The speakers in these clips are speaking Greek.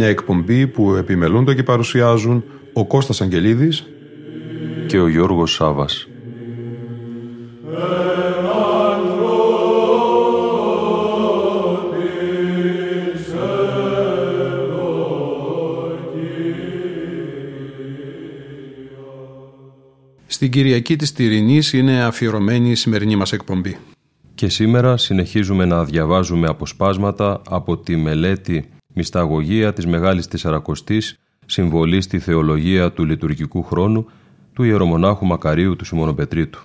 Μια εκπομπή που επιμελούνται και παρουσιάζουν ο Κώστας Αγγελίδης και ο Γιώργος Σάβας. Στην Κυριακή της Τυρινής είναι αφιερωμένη η σημερινή μας εκπομπή. Και σήμερα συνεχίζουμε να διαβάζουμε αποσπάσματα από τη μελέτη «Μυσταγωγία της Μεγάλης Τεσσαρακοστής, συμβολή στη θεολογία του λειτουργικού χρόνου» του ιερομονάχου Μακαρίου του Σιμωνοπετρίτου.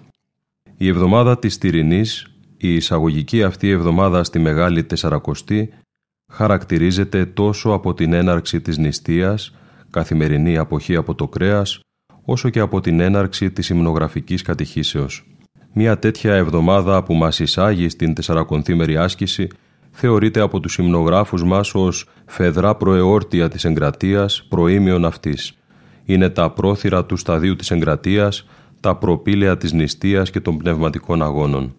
Η εβδομάδα της Τυρινής, η εισαγωγική αυτή εβδομάδα στη Μεγάλη Τεσσαρακοστή, χαρακτηρίζεται τόσο από την έναρξη της νηστείας, καθημερινή αποχή από το κρέας, όσο και από την έναρξη της υμνογραφικής κατηχήσεως. Μια τέτοια εβδομάδα που μας εισάγει στην τεσσαρακονθήμερη άσκηση θεωρείται από τους υμνογράφους μας ως φεδρά προεόρτια της εγκρατείας προήμιον αυτής. Είναι τα πρόθυρα του σταδίου της εγκρατείας, τα προπήλαια της νηστείας και των πνευματικών αγώνων.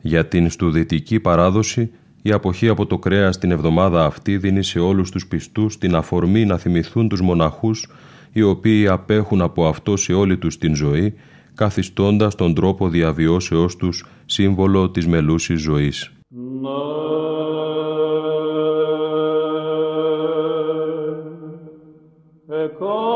Για την στουδητική παράδοση, η αποχή από το κρέας την εβδομάδα αυτή δίνει σε όλους τους πιστούς την αφορμή να θυμηθούν τους μοναχούς οι οποίοι απέχουν από αυτό σε όλη τους την ζωή, καθιστώντας τον τρόπο διαβιώσεώς τους σύμβολο της μελούσης ζωής. Ekon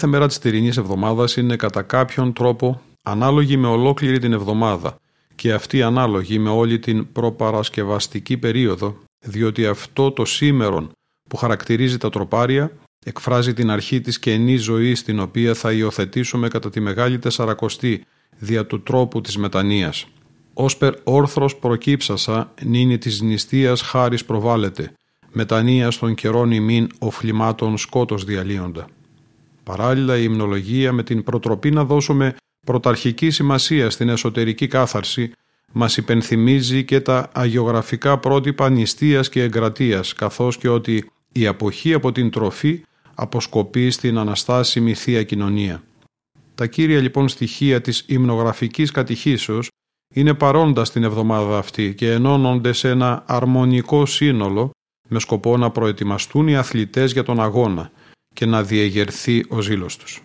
Κάθε μέρα της τυρινής εβδομάδας είναι κατά κάποιον τρόπο ανάλογη με ολόκληρη την εβδομάδα και αυτή ανάλογη με όλη την προπαρασκευαστική περίοδο, διότι αυτό το σήμερον που χαρακτηρίζει τα τροπάρια εκφράζει την αρχή της καινής ζωής την οποία θα υιοθετήσουμε κατά τη Μεγάλη Τεσσαρακοστή δια του τρόπου της μετανοίας. Όσπερ όρθρος προκύψασα νύνη της νηστείας χάρις προβάλλεται, μετανία των καιρών ημίν οφλημάτων σκότος διαλύοντα. Παράλληλα η υμνολογία με την προτροπή να δώσουμε πρωταρχική σημασία στην εσωτερική κάθαρση μας υπενθυμίζει και τα αγιογραφικά πρότυπα νηστείας και εγκρατείας καθώς και ότι η αποχή από την τροφή αποσκοπεί στην αναστάσιμη Θεία Κοινωνία. Τα κύρια λοιπόν στοιχεία της υμνογραφικής κατηχήσεως είναι παρόντα στην εβδομάδα αυτή και ενώνονται σε ένα αρμονικό σύνολο με σκοπό να προετοιμαστούν οι αθλητές για τον αγώνα και να διεγερθεί ο ζήλος τους.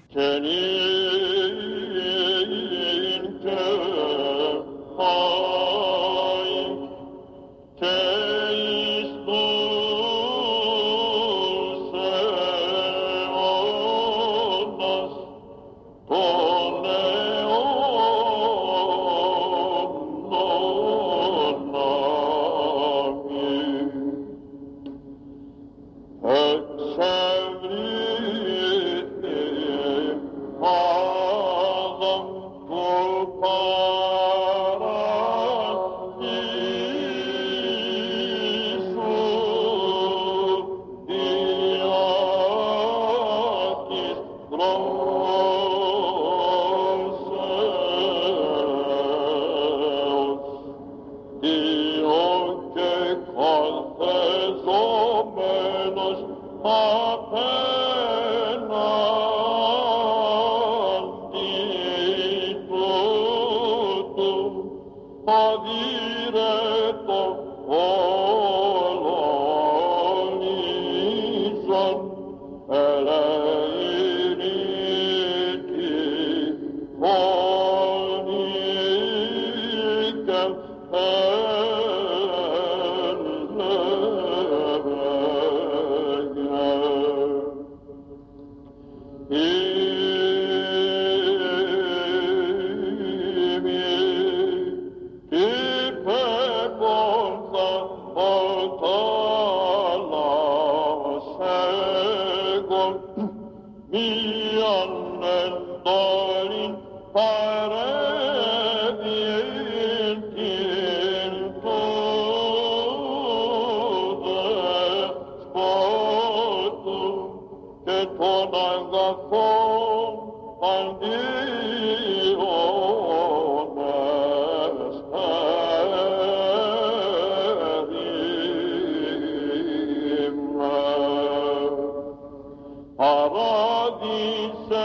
παράδεισες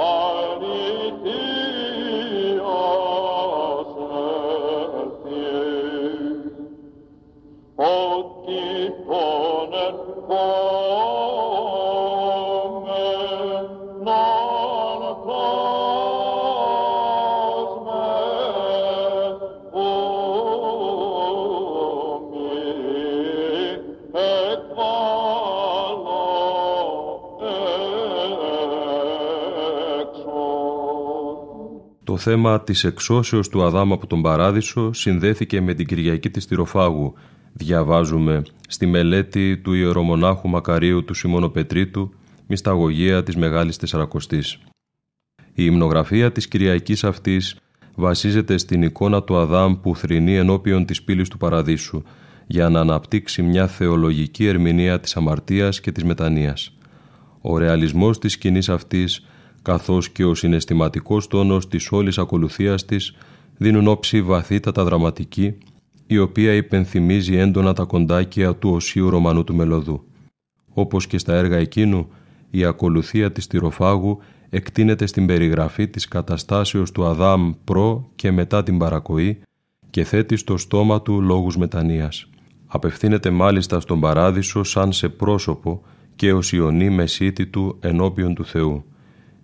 all. Θέμα της εξώσεως του Αδάμ από τον Παράδεισο συνδέθηκε με την Κυριακή της Τυροφάγου, διαβάζουμε στη μελέτη του ιερομονάχου Μακαρίου του Σιμώνο Πετρίτου, μυσταγωγία της Μεγάλης Τεσσαρακοστής. Η υμνογραφία της Κυριακής αυτής βασίζεται στην εικόνα του Αδάμ που θρηνεί ενώπιον της πύλης του Παραδείσου για να αναπτύξει μια θεολογική ερμηνεία της αμαρτίας και της μετανοίας. Ο ρεαλισμός της σκηνής αυτής καθώς και ο συναισθηματικός τόνος της όλης ακολουθίας της δίνουν όψη βαθύτατα δραματική, η οποία υπενθυμίζει έντονα τα κοντάκια του οσίου Ρωμανού του Μελωδού. Όπως και στα έργα εκείνου, η ακολουθία της τυροφάγου εκτείνεται στην περιγραφή της καταστάσεως του Αδάμ προ και μετά την παρακοή και θέτει στο στόμα του λόγους μετανοίας. Απευθύνεται μάλιστα στον παράδεισο σαν σε πρόσωπο και ως Ιωνή μεσίτη του ενώπιον του Θεού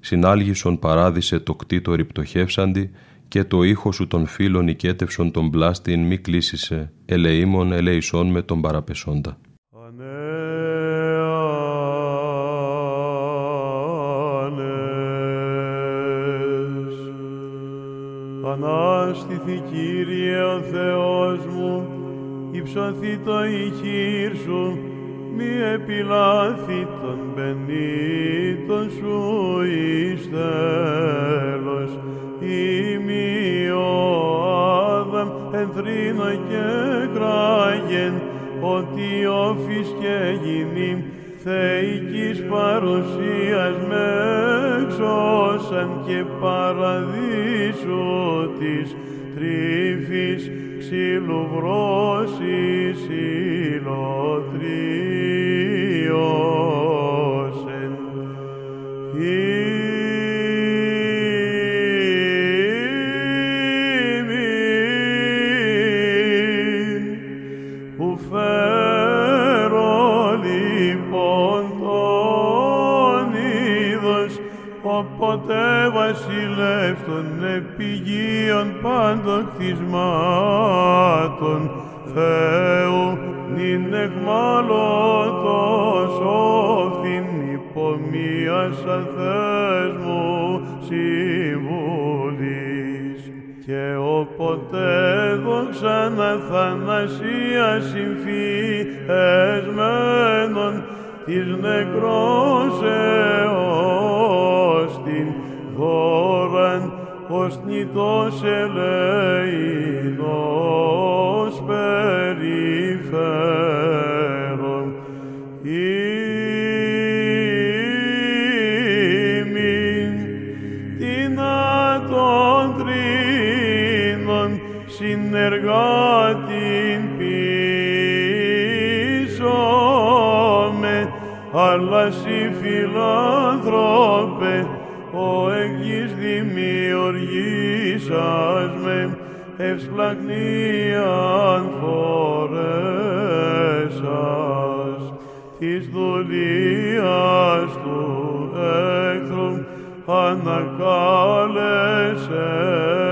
συνάλγησον παράδεισε το κτήτορι πτωχεύσαντι και το ήχο σου των φίλων οικέτευσον τον πλάστην μη κλείσισε, ελεήμων ελεησόν με τον παραπεσόντα. Ανάστηθη Κύριε ο Θεός μου, υψωθεί το ηχείρ σου, μη επιλάθη των πενήτων σου εις τέλος. Ημί ο Άδαμ ενθρύνω και κράγεν, ότι όφης και γίνει θεϊκής παρουσίας με εξώσαν και παραδείσου της τρίφης ξύλου βρώσης ηλωτρίωσεν. Ημίν που φέρω λοιπόν τον είδος όποτε βασιλεύς των επιγείων πάντων κτισμάτων Θεού νυν εχμάλωτος όφθην υπομοίας αθές μου συμβουλής. Και όποτε δόξαν αθανασία συμφιεσμένων της νεκρός εώς την δώραν ως νητός ελεηνός συνεργάτην πίσω με, αλλά σύ φιλάνθρωπε, ο εγγύς δημιουργήσας με, ευσπλαγνίαν φορέσας, της δουλείας του εχθρού ανακάλεσες και σώσον με.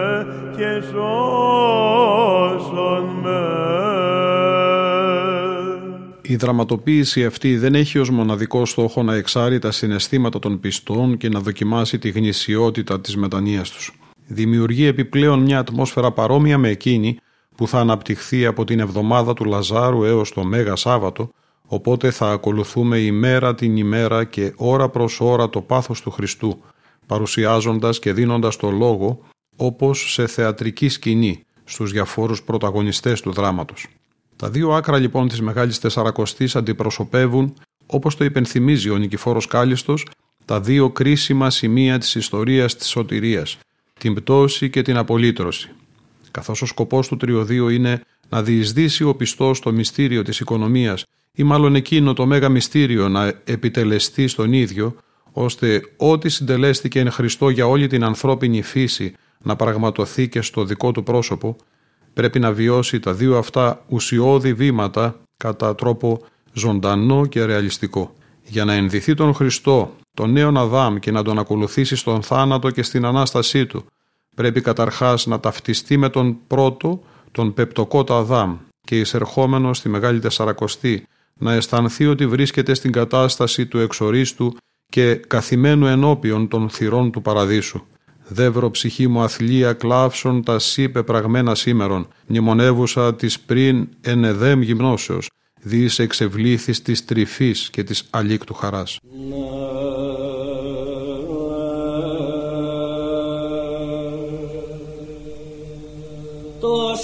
Η δραματοποίηση αυτή δεν έχει ως μοναδικό στόχο να εξάρει τα συναισθήματα των πιστών και να δοκιμάσει τη γνησιότητα της μετανοίας τους. Δημιουργεί επιπλέον μια ατμόσφαιρα παρόμοια με εκείνη που θα αναπτυχθεί από την εβδομάδα του Λαζάρου έως το Μέγα Σάββατο, οπότε θα ακολουθούμε ημέρα την ημέρα και ώρα προς ώρα το πάθος του Χριστού, παρουσιάζοντας και δίνοντας το λόγο όπως σε θεατρική σκηνή στους διαφόρους πρωταγωνιστές του δράματος. Τα δύο άκρα λοιπόν της Μεγάλης Τεσσαρακοστής αντιπροσωπεύουν, όπως το υπενθυμίζει ο Νικηφόρος Κάλιστος, τα δύο κρίσιμα σημεία της ιστορίας της σωτηρίας, την πτώση και την απολύτρωση. Καθώς ο σκοπός του τριωδίου είναι να διεισδύσει ο πιστός στο μυστήριο της οικονομίας ή μάλλον εκείνο το μέγα μυστήριο να επιτελεστεί στον ίδιο, ώστε ό,τι συντελέστηκε εν Χριστώ για όλη την ανθρώπινη φύση να πραγματοθεί και στο δικό του πρόσωπο, πρέπει να βιώσει τα δύο αυτά ουσιώδη βήματα κατά τρόπο ζωντανό και ρεαλιστικό. Για να ενδυθεί τον Χριστό, τον νέον Αδάμ και να τον ακολουθήσει στον θάνατο και στην Ανάστασή του, πρέπει καταρχάς να ταυτιστεί με τον πρώτο, τον πεπτοκότα Αδάμ και εισερχόμενο στη Μεγάλη Τεσσαρακοστή, να αισθανθεί ότι βρίσκεται στην κατάσταση του εξορίστου και καθημένου ενώπιον των θυρών του παραδείσου. Δεύρο ψυχή μου αθλία κλάψων τα σύ πεπραγμένα σήμερον, μνημονεύουσα της πριν ενεδέμ γυμνώσεως, δις εξευλήθης της τρυφής και της αλήκτου χαράς. Το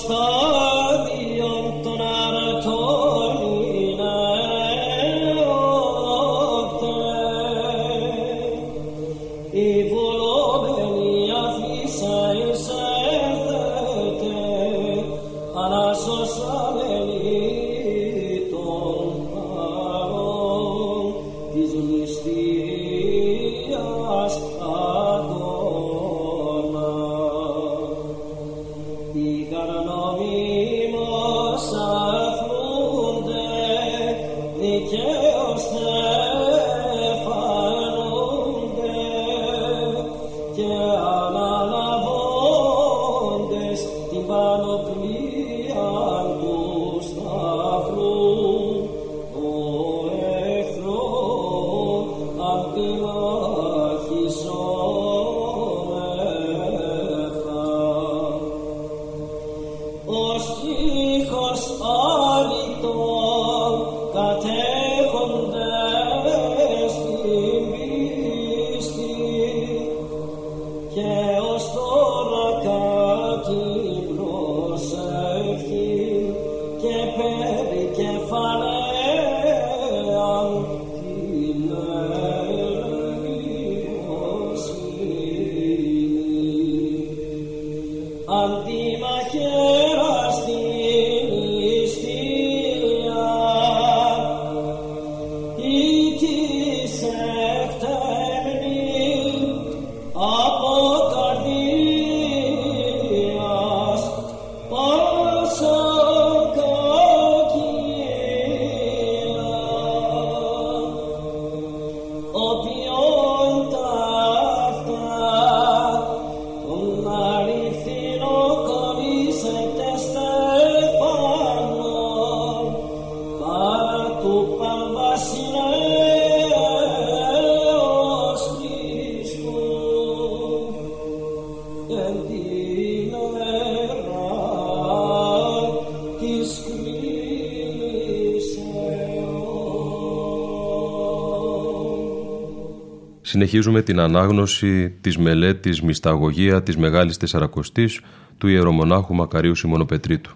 Συνεχίζουμε την ανάγνωση της μελέτης «Μυσταγωγία της Μεγάλης Τεσσαρακοστής» του Ιερομονάχου Μακαρίου Σιμωνοπετρίτου.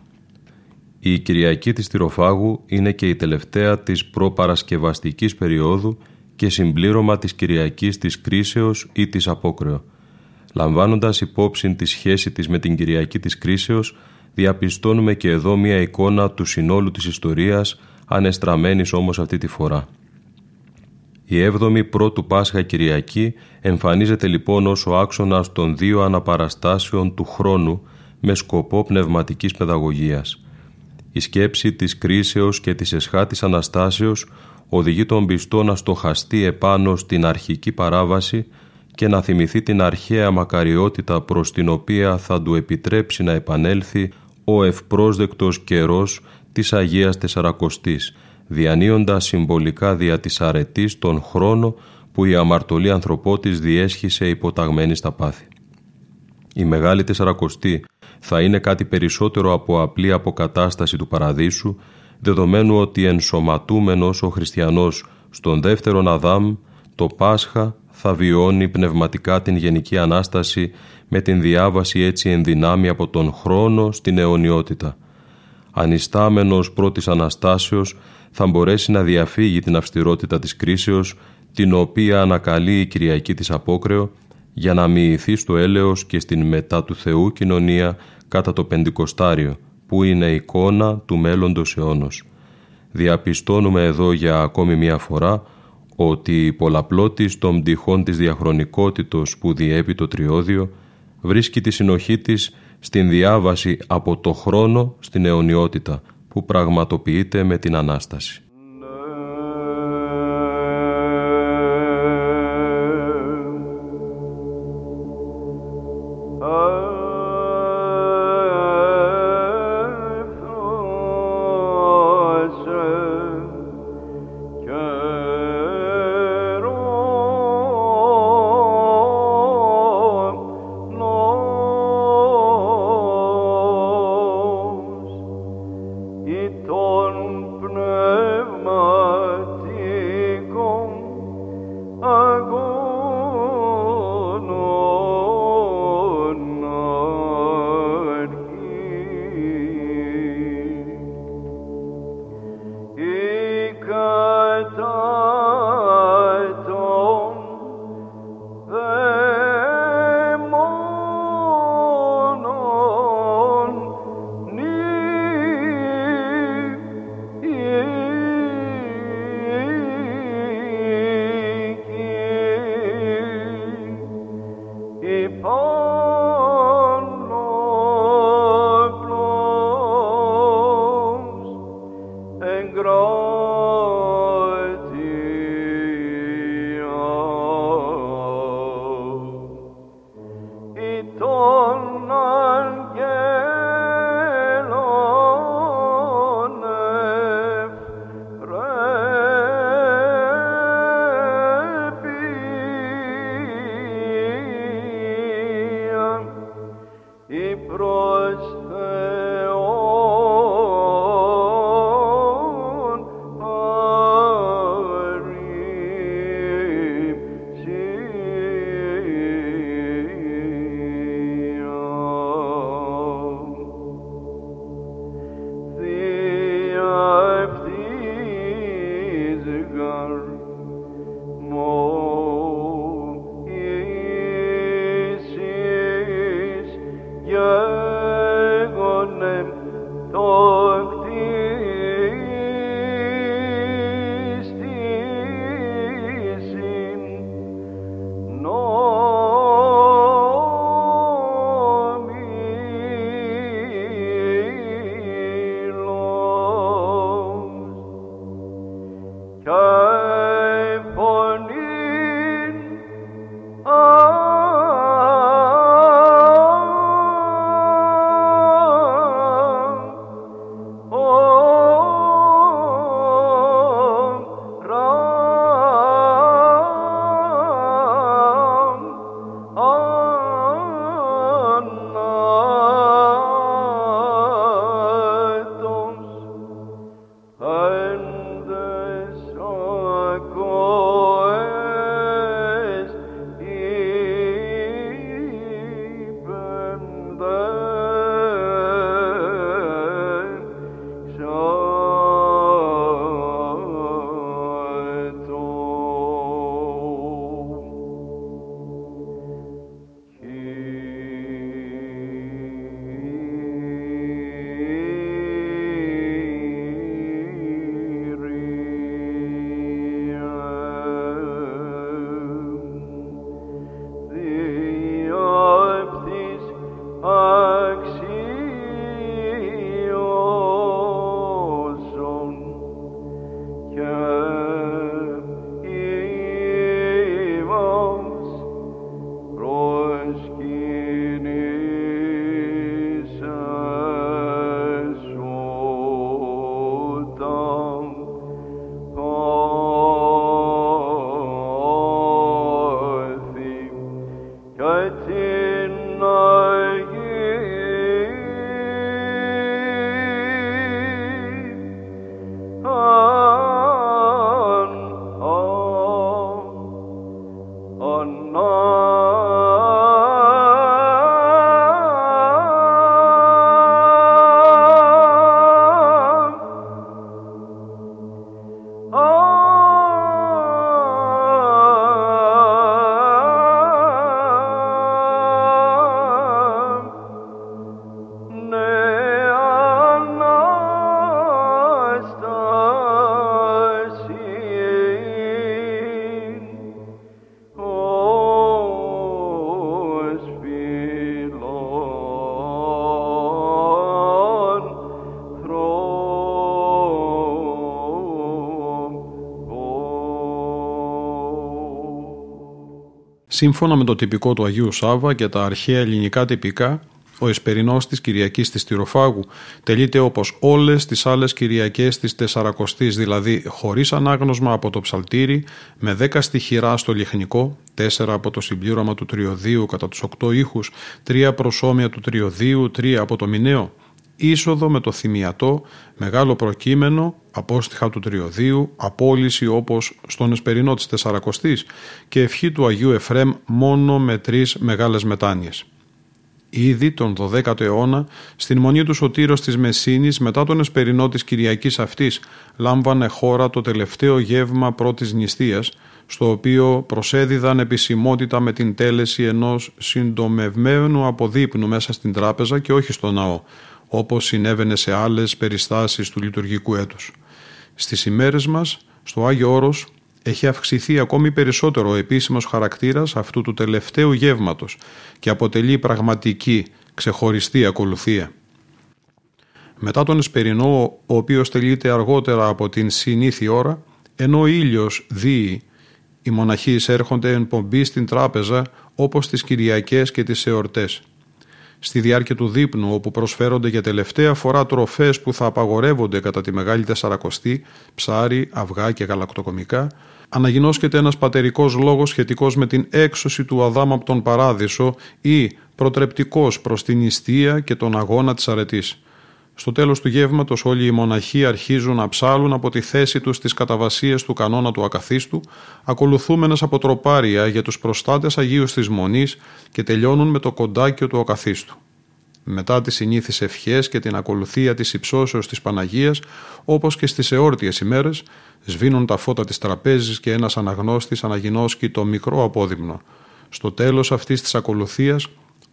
Η Κυριακή της Τυροφάγου είναι και η τελευταία της προπαρασκευαστικής περίοδου και συμπλήρωμα της Κυριακής της Κρίσεως ή της Απόκρεο. Λαμβάνοντας υπόψη τη σχέση της με την Κυριακή της Κρίσεως, διαπιστώνουμε και εδώ μία εικόνα του συνόλου της ιστορίας, ανεστραμμένης όμως αυτή τη φορά. Η 7η πρώτου Πάσχα Κυριακή εμφανίζεται λοιπόν ως ο άξονας των δύο αναπαραστάσεων του χρόνου με σκοπό πνευματικής παιδαγωγίας. Η σκέψη της κρίσεως και της εσχάτης Αναστάσεως οδηγεί τον πιστό να στοχαστεί επάνω στην αρχική παράβαση και να θυμηθεί την αρχαία μακαριότητα προς την οποία θα του επιτρέψει να επανέλθει ο ευπρόσδεκτος καιρός της Αγίας Τεσσαρακοστής, διανύοντας συμβολικά δια της αρετής τον χρόνο που η αμαρτωλή ανθρωπότης διέσχισε υποταγμένη στα πάθη. Η Μεγάλη Τεσσαρακοστή θα είναι κάτι περισσότερο από απλή αποκατάσταση του Παραδείσου, δεδομένου ότι ενσωματούμενος ο χριστιανός στον δεύτερον Αδάμ, το Πάσχα θα βιώνει πνευματικά την Γενική Ανάσταση με την διάβαση έτσι ενδυνάμει από τον χρόνο στην αιωνιότητα. Ανιστάμενος πρώτης Αναστάσεως θα μπορέσει να διαφύγει την αυστηρότητα της κρίσεως την οποία ανακαλεί η Κυριακή της Απόκρεο για να μοιηθεί στο έλεος και στην μετά του Θεού κοινωνία κατά το Πεντηκοστάριο που είναι εικόνα του μέλλοντος αιώνος. Διαπιστώνουμε εδώ για ακόμη μία φορά ότι η πολλαπλότης των πτυχών της διαχρονικότητος που διέπει το τριώδιο βρίσκει τη συνοχή της στην διάβαση από το χρόνο στην αιωνιότητα που πραγματοποιείται με την Ανάσταση. the dawn. Σύμφωνα με το τυπικό του Αγίου Σάβα και τα αρχαία ελληνικά τυπικά, ο εσπερινός της Κυριακής της Τυροφάγου τελείται όπως όλες τις άλλες Κυριακές της Τεσσαρακοστής, δηλαδή χωρίς ανάγνωσμα από το ψαλτήρι, με δέκα στοιχειρά στο λιχνικό, τέσσερα από το συμπλήρωμα του τριωδίου κατά τους οκτώ ήχους, τρία προσώμια του τριωδίου, τρία από το μηνέο, είσοδο με το θυμιατό, μεγάλο προκείμενο, απόστοιχα του τριωδίου, απόλυση όπως στον εσπερινό της Τεσσαρακοστής και ευχή του Αγίου Εφρέμ μόνο με τρεις μεγάλες μετάνοιες. Ήδη τον 12ο αιώνα, στην μονή του Σωτήρος της Μεσίνης, μετά τον εσπερινό της Κυριακής αυτής, λάμβανε χώρα το τελευταίο γεύμα πρώτης νηστείας, στο οποίο προσέδιδαν επισημότητα με την τέλεση ενός συντομευμένου αποδείπνου μέσα στην τράπεζα και όχι στο ναό, όπως συνέβαινε σε άλλες περιστάσεις του λειτουργικού έτους. Στις ημέρες μας, στο Άγιο Όρος, έχει αυξηθεί ακόμη περισσότερο ο επίσημος χαρακτήρας αυτού του τελευταίου γεύματος και αποτελεί πραγματική, ξεχωριστή ακολουθία. Μετά τον Εσπερινό, ο οποίος τελείται αργότερα από την συνήθη ώρα, ενώ ο ήλιος δίει, οι μοναχοί εισέρχονται εν πομπή στην τράπεζα όπως τις Κυριακές και τις εορτές στη διάρκεια του δείπνου όπου προσφέρονται για τελευταία φορά τροφές που θα απαγορεύονται κατά τη Μεγάλη Τεσσαρακοστή, ψάρι, αυγά και γαλακτοκομικά, αναγινώσκεται ένας πατερικός λόγος σχετικός με την έξωση του Αδάμ από τον Παράδεισο ή προτρεπτικός προς την νηστεία και τον αγώνα της αρετής. Στο τέλος του γεύματος όλοι οι μοναχοί αρχίζουν να ψάλουν από τη θέση τους τις καταβασίες του κανόνα του ακαθίστου, ακολουθούμενες από τροπάρια για τους προστάτες Αγίους της Μονής και τελειώνουν με το κοντάκιο του ακαθίστου. Μετά τις συνήθεις ευχές και την ακολουθία της υψώσεως της Παναγίας, όπως και στις εόρτιες ημέρες, σβήνουν τα φώτα της τραπέζης και ένας αναγνώστης αναγινώσκει το μικρό απόδειμνο. Στο τέλος αυτής της ακολουθίας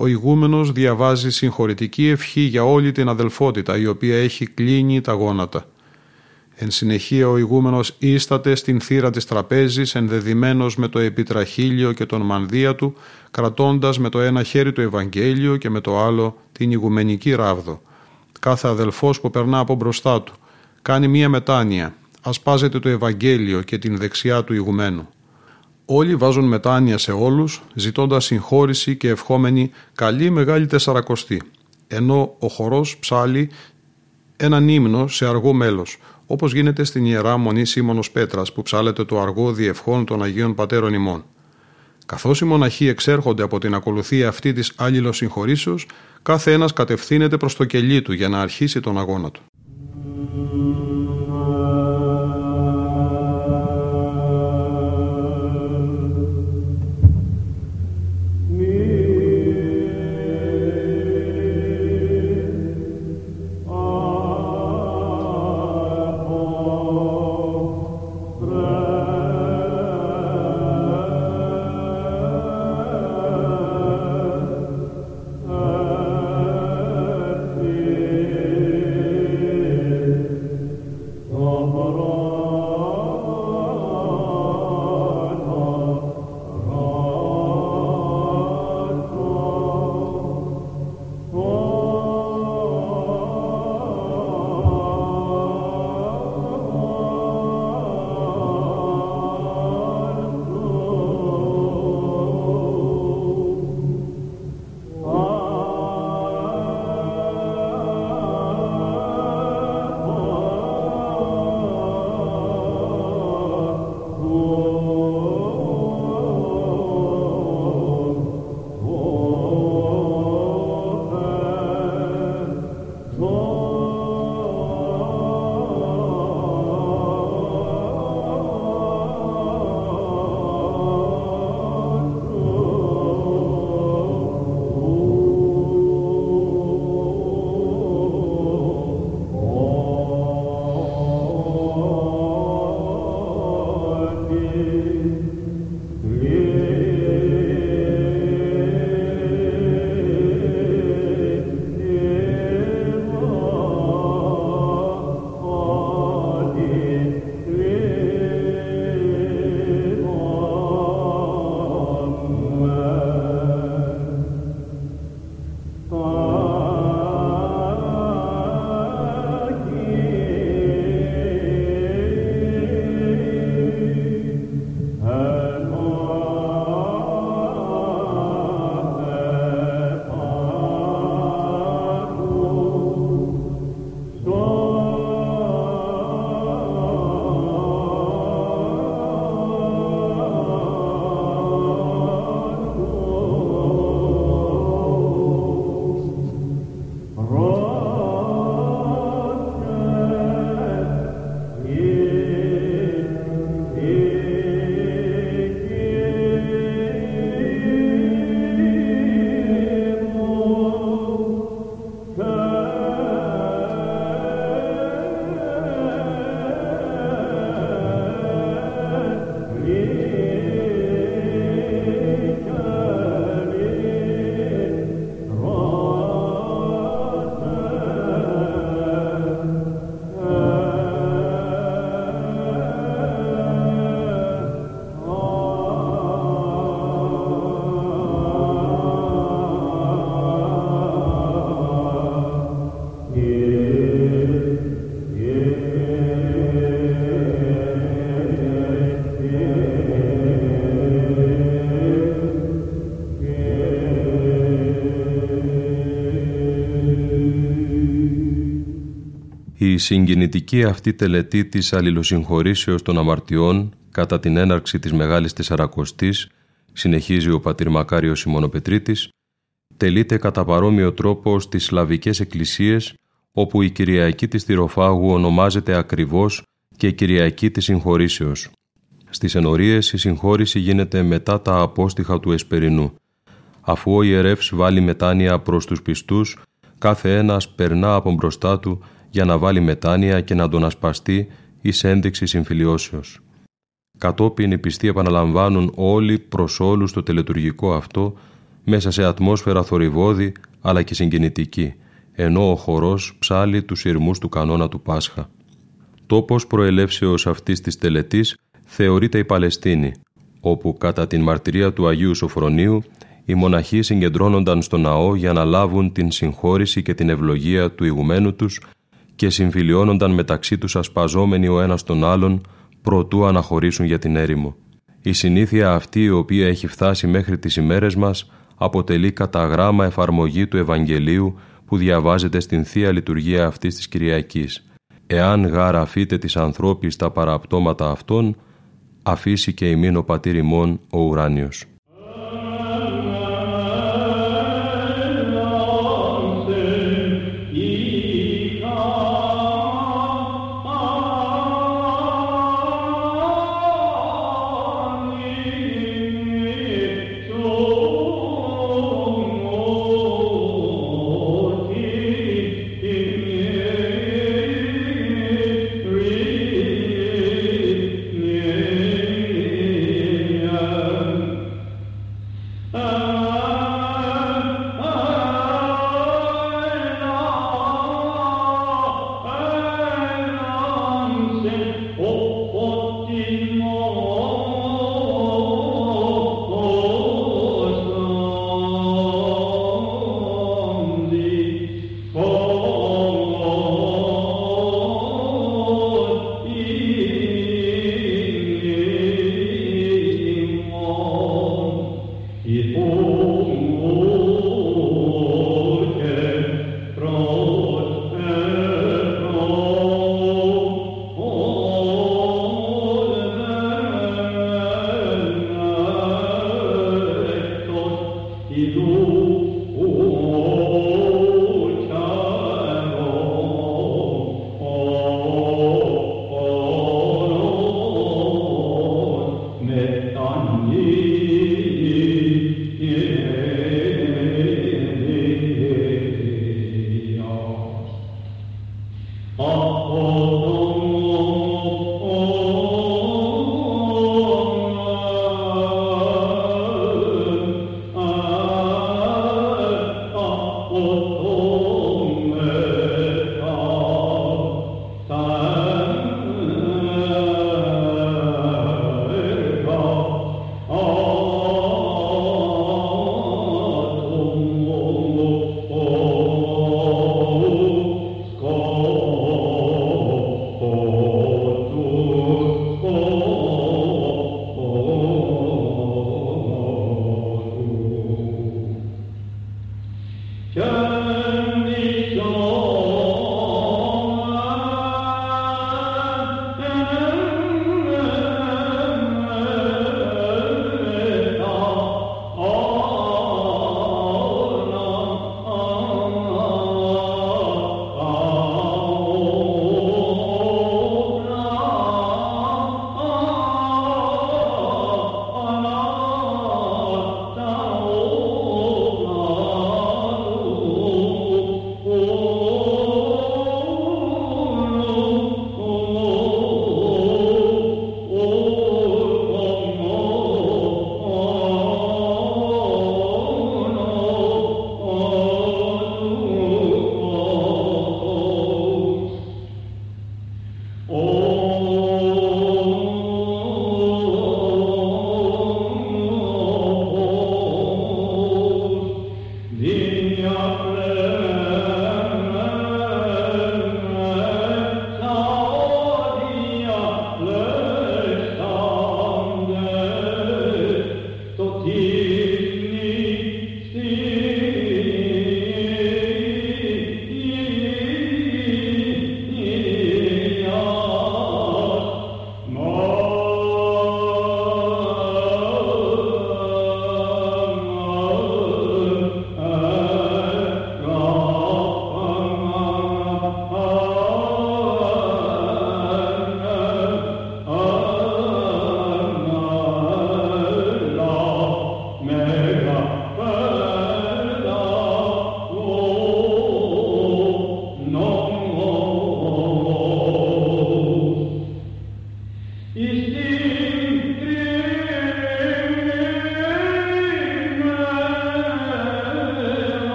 ο ηγούμενος διαβάζει συγχωρητική ευχή για όλη την αδελφότητα η οποία έχει κλείνει τα γόνατα. Εν συνεχεία ο ηγούμενος ίσταται στην θύρα της τραπέζης ενδεδειμένος με το επιτραχύλιο και τον μανδύα του κρατώντας με το ένα χέρι το Ευαγγέλιο και με το άλλο την ηγουμενική ράβδο. Κάθε αδελφός που περνά από μπροστά του κάνει μία μετάνοια, ασπάζεται το Ευαγγέλιο και την δεξιά του ηγουμένου. Όλοι βάζουν μετάνοια σε όλους, ζητώντας συγχώρηση και ευχόμενοι καλή μεγάλη τεσσαρακοστή, ενώ ο χορός ψάλει έναν ύμνο σε αργό μέλος, όπως γίνεται στην Ιερά Μονή Σίμωνος Πέτρας που ψάλεται το αργό διευχών των Αγίων Πατέρων ημών. Καθώς οι μοναχοί εξέρχονται από την ακολουθία αυτή της συγχωρήσεως, κάθε ένας κατευθύνεται προς το κελί του για να αρχίσει τον αγώνα του. Η συγκινητική αυτή τελετή της αλληλοσυγχωρήσεως των αμαρτιών κατά την έναρξη της Μεγάλης Τεσσαρακοστής, συνεχίζει ο πατήρ Μακάριος Σιμωνοπετρίτης, τελείται κατά παρόμοιο τρόπο στις Σλαβικές εκκλησίες, όπου η Κυριακή της Τυροφάγου ονομάζεται ακριβώς και Κυριακή της Συγχωρήσεως. Στις ενορίες η συγχώρηση γίνεται μετά τα απόστοιχα του Εσπερινού. Αφού ο ιερεύς βάλει μετάνοια προς τους πιστούς, κάθε ένας περνά από μπροστά του για να βάλει μετάνοια και να τον ασπαστεί εις ένδειξη συμφιλιώσεως. Κατόπιν οι πιστοί επαναλαμβάνουν όλοι προς όλους το τελετουργικό αυτό μέσα σε ατμόσφαιρα θορυβόδη αλλά και συγκινητική, ενώ ο χορός ψάλει τους ηρμούς του κανόνα του Πάσχα. Τόπος προελεύσεως αυτής της τελετής θεωρείται η Παλαιστίνη, όπου κατά την μαρτυρία του Αγίου Σοφρονίου οι μοναχοί συγκεντρώνονταν στο ναό για να λάβουν την συγχώρηση και την ευλογία του ηγουμένου τους και συμφιλιώνονταν μεταξύ τους ασπαζόμενοι ο ένας τον άλλον προτού αναχωρήσουν για την έρημο. Η συνήθεια αυτή η οποία έχει φτάσει μέχρι τις ημέρες μας αποτελεί κατά γράμμα εφαρμογή του Ευαγγελίου που διαβάζεται στην Θεία Λειτουργία αυτής της Κυριακής. Εάν γάρα αφείτε της ανθρώπης τα παραπτώματα αυτών, αφήσει και ημίν ο πατήρ ημών ο ουράνιος.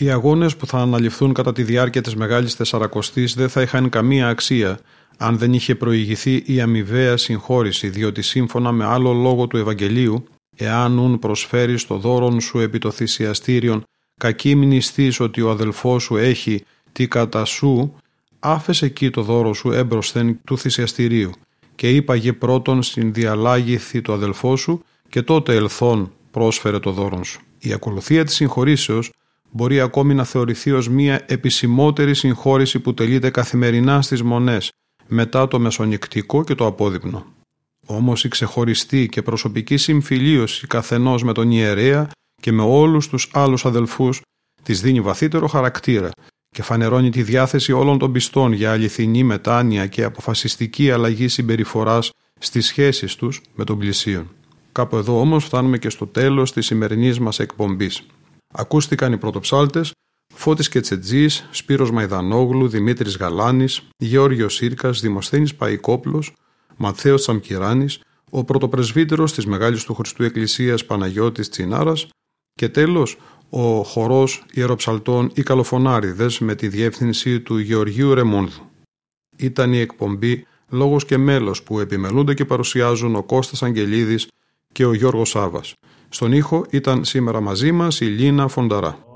Οι αγώνες που θα αναλυφθούν κατά τη διάρκεια της Μεγάλης Τεσσαρακοστής δεν θα είχαν καμία αξία αν δεν είχε προηγηθεί η αμοιβαία συγχώρηση, διότι σύμφωνα με άλλο λόγο του Ευαγγελίου, εάν ουν προσφέρει το δώρον σου επί το θυσιαστήριον, κακή μνηστής ότι ο αδελφός σου έχει τι κατά σου, άφεσε εκεί το δώρο σου έμπροσθεν του θυσιαστηρίου και είπαγε πρώτον στην διαλάγηθη το αδελφό σου και τότε ελθόν πρόσφερε το δώρο σου. Η ακολουθία της συγχωρήσεως μπορεί ακόμη να θεωρηθεί ως μια επισημότερη συγχώρηση που τελείται καθημερινά στις μονές μετά το μεσονικτικό και το απόδειπνο. Όμως η ξεχωριστή και προσωπική συμφιλίωση καθενός με τον ιερέα και με όλους τους άλλους αδελφούς της δίνει βαθύτερο χαρακτήρα και φανερώνει τη διάθεση όλων των πιστών για αληθινή μετάνοια και αποφασιστική αλλαγή συμπεριφοράς στις σχέσεις τους με τον πλησίον. Κάπου εδώ όμως φτάνουμε και στο τέλος της σημερινής μας εκπομπής. Ακούστηκαν οι πρωτοψάλτες Φώτης Κετσετζής, Σπύρος Μαϊδανόγλου, Δημήτρης Γαλάνης, Γεώργιος Σύρκας, Δημοσθένης Παϊκόπλος, Ματθαίος Τσαμκυράνης, ο πρωτοπρεσβύτερος της Μεγάλης του Χριστού Εκκλησίας Παναγιώτης Τσινάρας και τέλος ο χορός ιεροψαλτών ή καλοφωνάριδες με τη διεύθυνση του Γεωργίου Ρεμόνδου. Ήταν η εκπομπή «Λόγος και μέλος» που επιμελούνται και παρουσιάζουν ο Κώστας Αγγελίδης και ο Γιώργος Σάβας. Στον ήχο ήταν σήμερα μαζί μας η Λίνα Φονταρά.